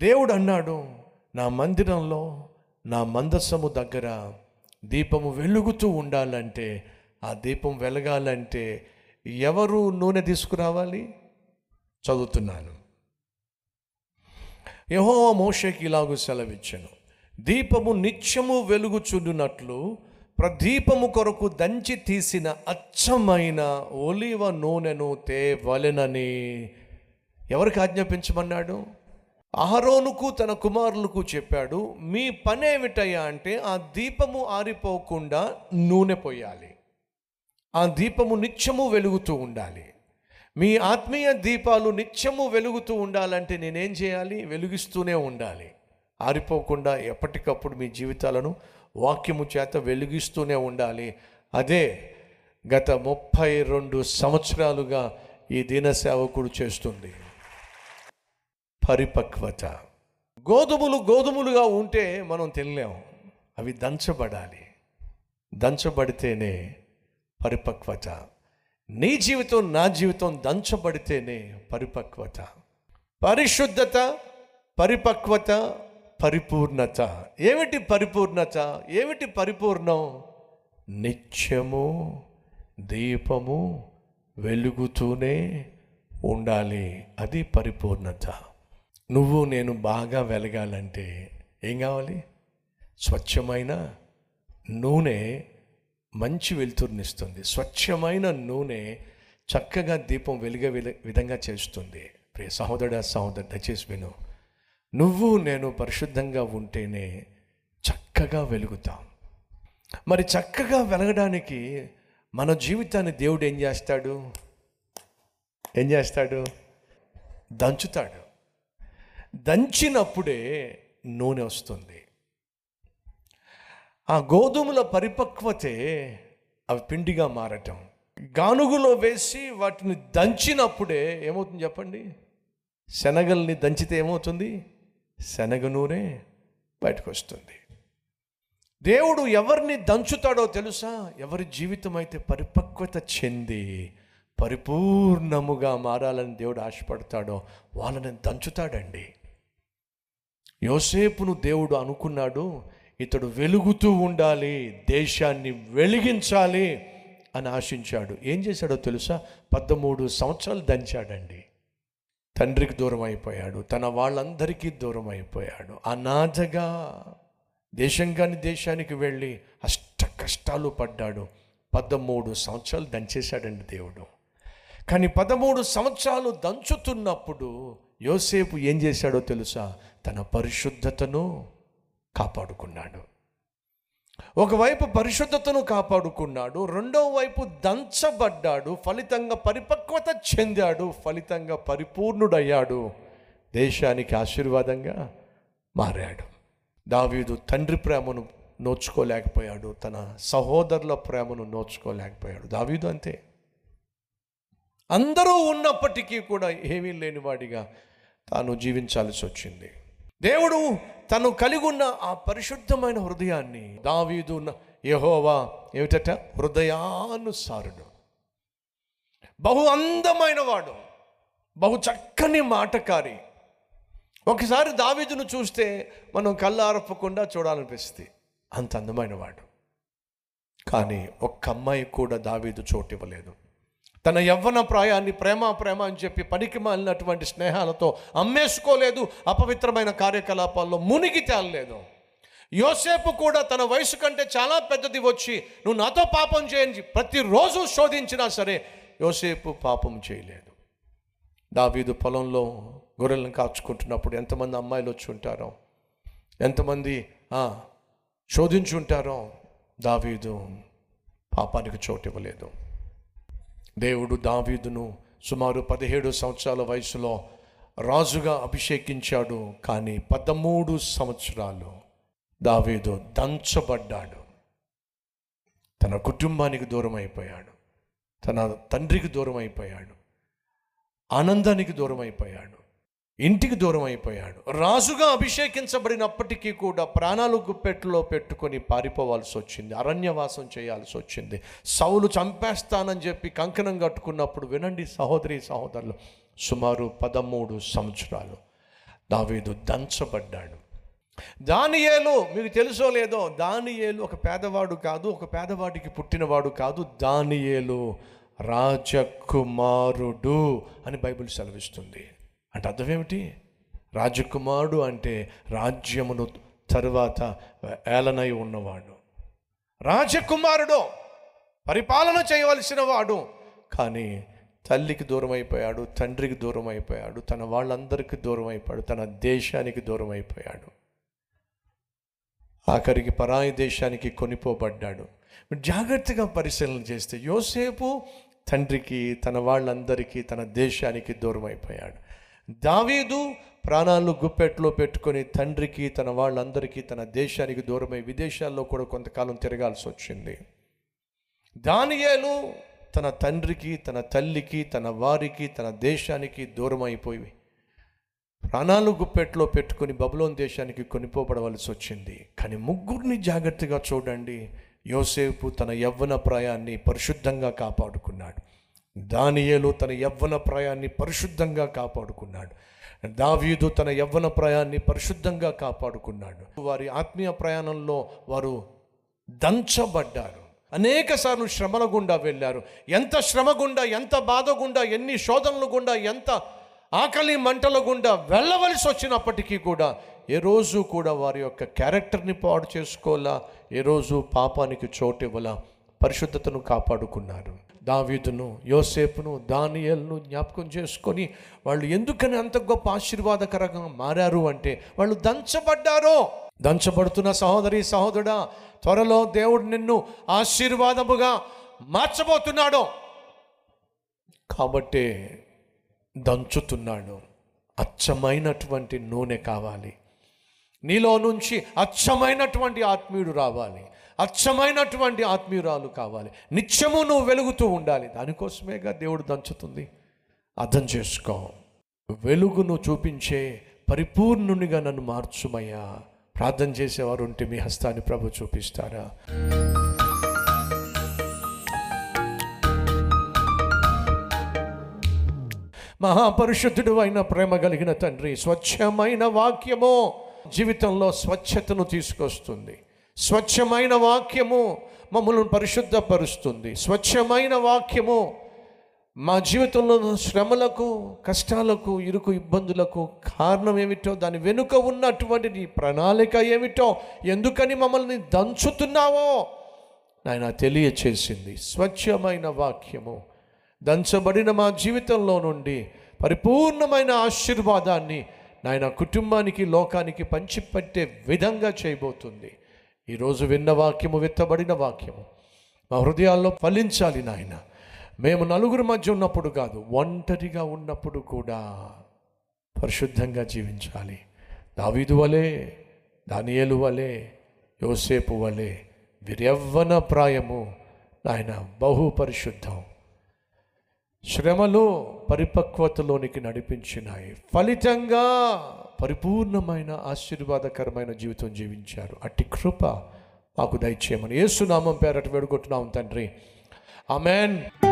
దేవుడు అన్నాడు నా మందిరంలో నా మందస్సము దగ్గర దీపము వెలుగుతూ ఉండాలంటే ఆ దీపం వెలగాలంటే ఎవరు నూనె తీసుకురావాలి? చదువుతున్నాను. యహో మోషకి ఇలాగు సెలవిచ్చాను. దీపము నిత్యము వెలుగుచుండునట్లు ప్రదీపము కొరకు దంచి తీసిన అచ్చమైన ఒలివ నూనెను తేవలెనని ఎవరికి ఆజ్ఞాపించమన్నాడు? అహరోనుకు తన కుమారులకు చెప్పాడు మీ పని ఏమిటయ్యా అంటే ఆ దీపము ఆరిపోకుండా నూనె పోయాలి ఆ దీపము నిత్యము వెలుగుతూ ఉండాలి. మీ ఆత్మీయ దీపాలు నిత్యము వెలుగుతూ ఉండాలంటే నేనేం చేయాలి? వెలుగిస్తూనే ఉండాలి. ఆరిపోకుండా ఎప్పటికప్పుడు మీ జీవితాలను వాక్యము చేత వెలిగిస్తూనే ఉండాలి. అదే గత ముప్పై రెండు సంవత్సరాలుగా ఈ దీన సేవకుడు చేస్తుంది. పరిపక్వత. గోధుమలు గోధుమలుగా ఉంటే మనం తినలేం. అవి దంచబడాలి. దంచబడితేనే పరిపక్వత. నీ జీవితం నా జీవితం దంచబడితేనే పరిపక్వత. పరిశుద్ధత పరిపక్వత పరిపూర్ణత. ఏమిటి పరిపూర్ణత? ఏమిటి పరిపూర్ణం? నిత్యము దీపము వెలుగుతూనే ఉండాలి. అది పరిపూర్ణత. నువ్వు నేను బాగా వెలగాలంటే ఏం కావాలి? స్వచ్ఛమైన నూనె మంచి వెలుతురునిస్తుంది. స్వచ్ఛమైన నూనె చక్కగా దీపం వెలిగే విధంగా చేస్తుంది. ప్రియ సహోదరుడ సహోదరు దయచేసి విను నువ్వు నేను పరిశుద్ధంగా ఉంటేనే చక్కగా వెలుగుతాం. మరి చక్కగా వెలగడానికి మన జీవితాన్ని దేవుడు ఏం చేస్తాడు? ఏం చేస్తాడు? దంచుతాడు. దంచినప్పుడే నూనె వస్తుంది. ఆ గోధుమల పరిపక్వతే అవి పిండిగా మారటం. గానుగులో వేసి వాటిని దంచినప్పుడే ఏమవుతుంది చెప్పండి? శనగల్ని దంచితే ఏమవుతుంది? శనగ నూనె బయటకు వస్తుంది దేవుడు ఎవరిని దంచుతాడో తెలుసా? ఎవరి జీవితం అయితే పరిపక్వత చెంది పరిపూర్ణముగా మారాలని దేవుడు ఆశపడతాడో వాళ్ళని దంచుతాడండి. యోసేపును దేవుడు అనుకున్నాడు ఇతడు వెలుగుతూ ఉండాలి దేశాన్ని వెలిగించాలి అని ఆశించాడు. ఏం చేశాడో తెలుసా? పదమూడు సంవత్సరాలు దంచాడండి. తండ్రికి దూరం అయిపోయాడు తన వాళ్ళందరికీ దూరం అయిపోయాడు అనాథగా దేశం కాని దేశానికి వెళ్ళి అష్ట కష్టాలు పడ్డాడు. పదమూడు సంవత్సరాలు దంచేశాడండి దేవుడు. కానీ పదమూడు సంవత్సరాలు దంచుతున్నప్పుడు యోసేపు ఏం చేశాడో తెలుసా? తన పరిశుద్ధతను కాపాడుకున్నాడు. ఒకవైపు పరిశుద్ధతను కాపాడుకున్నాడు రెండో వైపు దంచబడ్డాడు ఫలితంగా పరిపక్వత చెందాడు ఫలితంగా పరిపూర్ణుడయ్యాడు దేశానికి ఆశీర్వాదంగా మారాడు. దావీదు తండ్రి ప్రేమను నోచుకోలేకపోయాడు తన సహోదరుల ప్రేమను నోచుకోలేకపోయాడు. దావీదు అంతే. అందరూ ఉన్నప్పటికీ కూడా ఏమీ లేనివాడిగా తాను జీవించాల్సి వచ్చింది. దేవుడు తను కలిగి ఉన్న ఆ పరిశుద్ధమైన హృదయాన్ని దావీదు యహోవా ఏమిటట? హృదయానుసారుడు. బహు అందమైన వాడు. బహు చక్కని మాటకారి. ఒకసారి దావీదును చూస్తే మనం కళ్ళారపకుండా చూడాలనిపిస్తుంది. అంత అందమైన వాడు. కానీ ఒక్క అమ్మాయి కూడా దావీదు చోటు ఇవ్వలేదు. తన యవ్వన ప్రాయాన్ని ప్రేమ ప్రేమ అని చెప్పి పనికి మాలినటువంటి స్నేహాలతో అమ్మేసుకోలేదు అపవిత్రమైన కార్యకలాపాల్లో మునిగి తేలలేదు. యోసేపు కూడా తన వయసు కంటే చాలా పెద్దది వచ్చి నువ్వు నాతో పాపం చేయించి ప్రతిరోజు శోధించినా సరే యోసేపు పాపం చేయలేదు. దావీదు పొలంలో గొర్రెలను కాచుకుంటున్నప్పుడు ఎంతమంది అమ్మాయిలు వచ్చి ఉంటారో ఎంతమంది శోధించుంటారో దావీదు పాపానికి చోటు ఇవ్వలేదు. దేవుడు దావీదును సుమారు పదిహేడు సంవత్సరాల వయసులో రాజుగా అభిషేకించాడు. కానీ పదమూడు సంవత్సరాలు దావీదు దంచబడ్డాడు. తన కుటుంబానికి దూరం అయిపోయాడు తన తండ్రికి దూరం అయిపోయాడు ఆనందానికి దూరం అయిపోయాడు ఇంటికి దూరం అయిపోయాడు. రాజుగా అభిషేకించబడినప్పటికీ కూడా ప్రాణాలు గుప్పెట్లో పెట్టుకొని పారిపోవాల్సి వచ్చింది. అరణ్యవాసం చేయాల్సి వచ్చింది. సౌలు చంపేస్తానని చెప్పి కంకణం కట్టుకున్నప్పుడు వినండి సహోదరి సహోదరులు సుమారు పదమూడు సంవత్సరాలు దావీదు దంచబడ్డాడు. దానియేలు మీకు తెలుసో లేదో దానియేలు ఒక పేదవాడు కాదు ఒక పేదవాడికి పుట్టినవాడు కాదు దానియేలు రాజకుమారుడు అని బైబిల్ సెలవిస్తుంది. అంటే అర్థం ఏమిటి రాజకుమారుడు అంటే రాజ్యమును తరువాత ఏలనై ఉన్నవాడు. రాజకుమారుడు పరిపాలన చేయవలసిన వాడు. కానీ తల్లికి దూరం అయిపోయాడు తండ్రికి దూరం అయిపోయాడు తన వాళ్ళందరికీ దూరం అయిపోయాడు తన దేశానికి దూరం అయిపోయాడు ఆఖరికి పరాయి దేశానికి కొనిపోబడ్డాడు. జాగ్రత్తగా పరిశీలన చేస్తే యోసేపు తండ్రికి తన వాళ్ళందరికీ తన దేశానికి దూరం అయిపోయాడు దావీదు ప్రాణాలు గుప్పెట్లో పెట్టుకొని తండ్రికి తన వాళ్ళందరికీ తన దేశానికి దూరమై విదేశాల్లో కూడా కొంతకాలం తిరగాల్సి వచ్చింది. దానియేలు తన తండ్రికి తన తల్లికి తన వారికి తన దేశానికి దూరం అయిపోయి ప్రాణాలు గుప్పెట్లో పెట్టుకొని బబులోన్ దేశానికి కొనిపోబడవలసి వచ్చింది. కానీ ముగ్గురిని జాగ్రత్తగా చూడండి. యోసేపు తన యవ్వన ప్రాయాన్ని పరిశుద్ధంగా కాపాడుకున్నాడు. దానియేలు తన యవ్వన ప్రయాన్ని పరిశుద్ధంగా కాపాడుకున్నాడు. దావీదు తన యవ్వన ప్రయాన్ని పరిశుద్ధంగా కాపాడుకున్నాడు. వారి ఆత్మీయ ప్రయాణంలో వారు దంచబడ్డారు. అనేక సార్లు శ్రమల గుండా వెళ్ళారు. ఎంత శ్రమ గుండా ఎంత బాధ గుండా ఎన్ని శోధనలు గుండా ఎంత ఆకలి మంటల గుండా వెళ్ళవలసి వచ్చినప్పటికీ కూడా ఏ రోజు కూడా వారి యొక్క క్యారెక్టర్ని పాడు చేసుకోలా ఏ రోజు పాపానికి చోటు ఇవ్వలా పరిశుద్ధతను కాపాడుకున్నారు. దావీదును యోసేపును దానియల్ను జ్ఞాపకం చేసుకొని వాళ్ళు ఎందుకని అంత గొప్ప ఆశీర్వాదకరంగా మారారు అంటే వాళ్ళు దంచబడ్డారు. దంచబడుతున్న సహోదరి సహోదరుడా త్వరలో దేవుడు నిన్ను ఆశీర్వాదముగా మార్చబోతున్నాడు. కాబట్టే దంచుతున్నాడు. అచ్చమైనటువంటి నూనె కావాలి. నీలో నుంచి అచ్చమైనటువంటి ఆత్మీయుడు రావాలి. అచ్చమైనటువంటి ఆత్మీయురాలు కావాలి. నిత్యము నువ్వు వెలుగుతూ ఉండాలి. దానికోసమేగా దేవుడు దంచుతుంది. అర్థం చేసుకో. వెలుగును చూపించే పరిపూర్ణునిగా నన్ను మార్చుమయ్యా. ప్రార్థన చేసేవారు ఉంటే మీ హస్తాన్ని ప్రభు చూపిస్తారా? మహాపరిశుద్ధుడు అయిన ప్రేమ కలిగిన తండ్రి స్వచ్ఛమైన వాక్యము జీవితంలో స్వచ్ఛతను తీసుకొస్తుంది. స్వచ్ఛమైన వాక్యము మమ్మల్ని పరిశుద్ధపరుస్తుంది. స్వచ్ఛమైన వాక్యము మా జీవితంలో శ్రమలకు కష్టాలకు ఇరుకు ఇబ్బందులకు కారణం ఏమిటో దాని వెనుక ఉన్నటువంటి నీ ప్రణాళిక ఏమిటో ఎందుకని మమ్మల్ని దంచుతున్నావో నాయన తెలియచేసింది. స్వచ్ఛమైన వాక్యము దంచబడిన మా జీవితంలో నుండి పరిపూర్ణమైన ఆశీర్వాదాన్ని నాయన కుటుంబానికి లోకానికి పంచిపెట్టే విధంగా చేయబోతుంది. ఈరోజు విన్న వాక్యము విత్తబడిన వాక్యము. మా హృదయాల్లో ఫలించాలి నాయన. మేము నలుగురు మధ్య ఉన్నప్పుడు కాదు ఒంటరిగా ఉన్నప్పుడు కూడా పరిశుద్ధంగా జీవించాలి. దావీదు వలె దానియేలు వలె యోసేపు వలె వీరెవ్వన ప్రాయము నాయన బహు పరిశుద్ధం శ్రమలు పరిపక్వతలోనికి నడిపించినాయి. ఫలితంగా పరిపూర్ణమైన ఆశీర్వాదకరమైన జీవితం జీవించారు. అట్టి కృప మాకు దయచేయమని ఏసునామం పేరట వేడుకుంటున్నాం తండ్రి. ఆమెన్.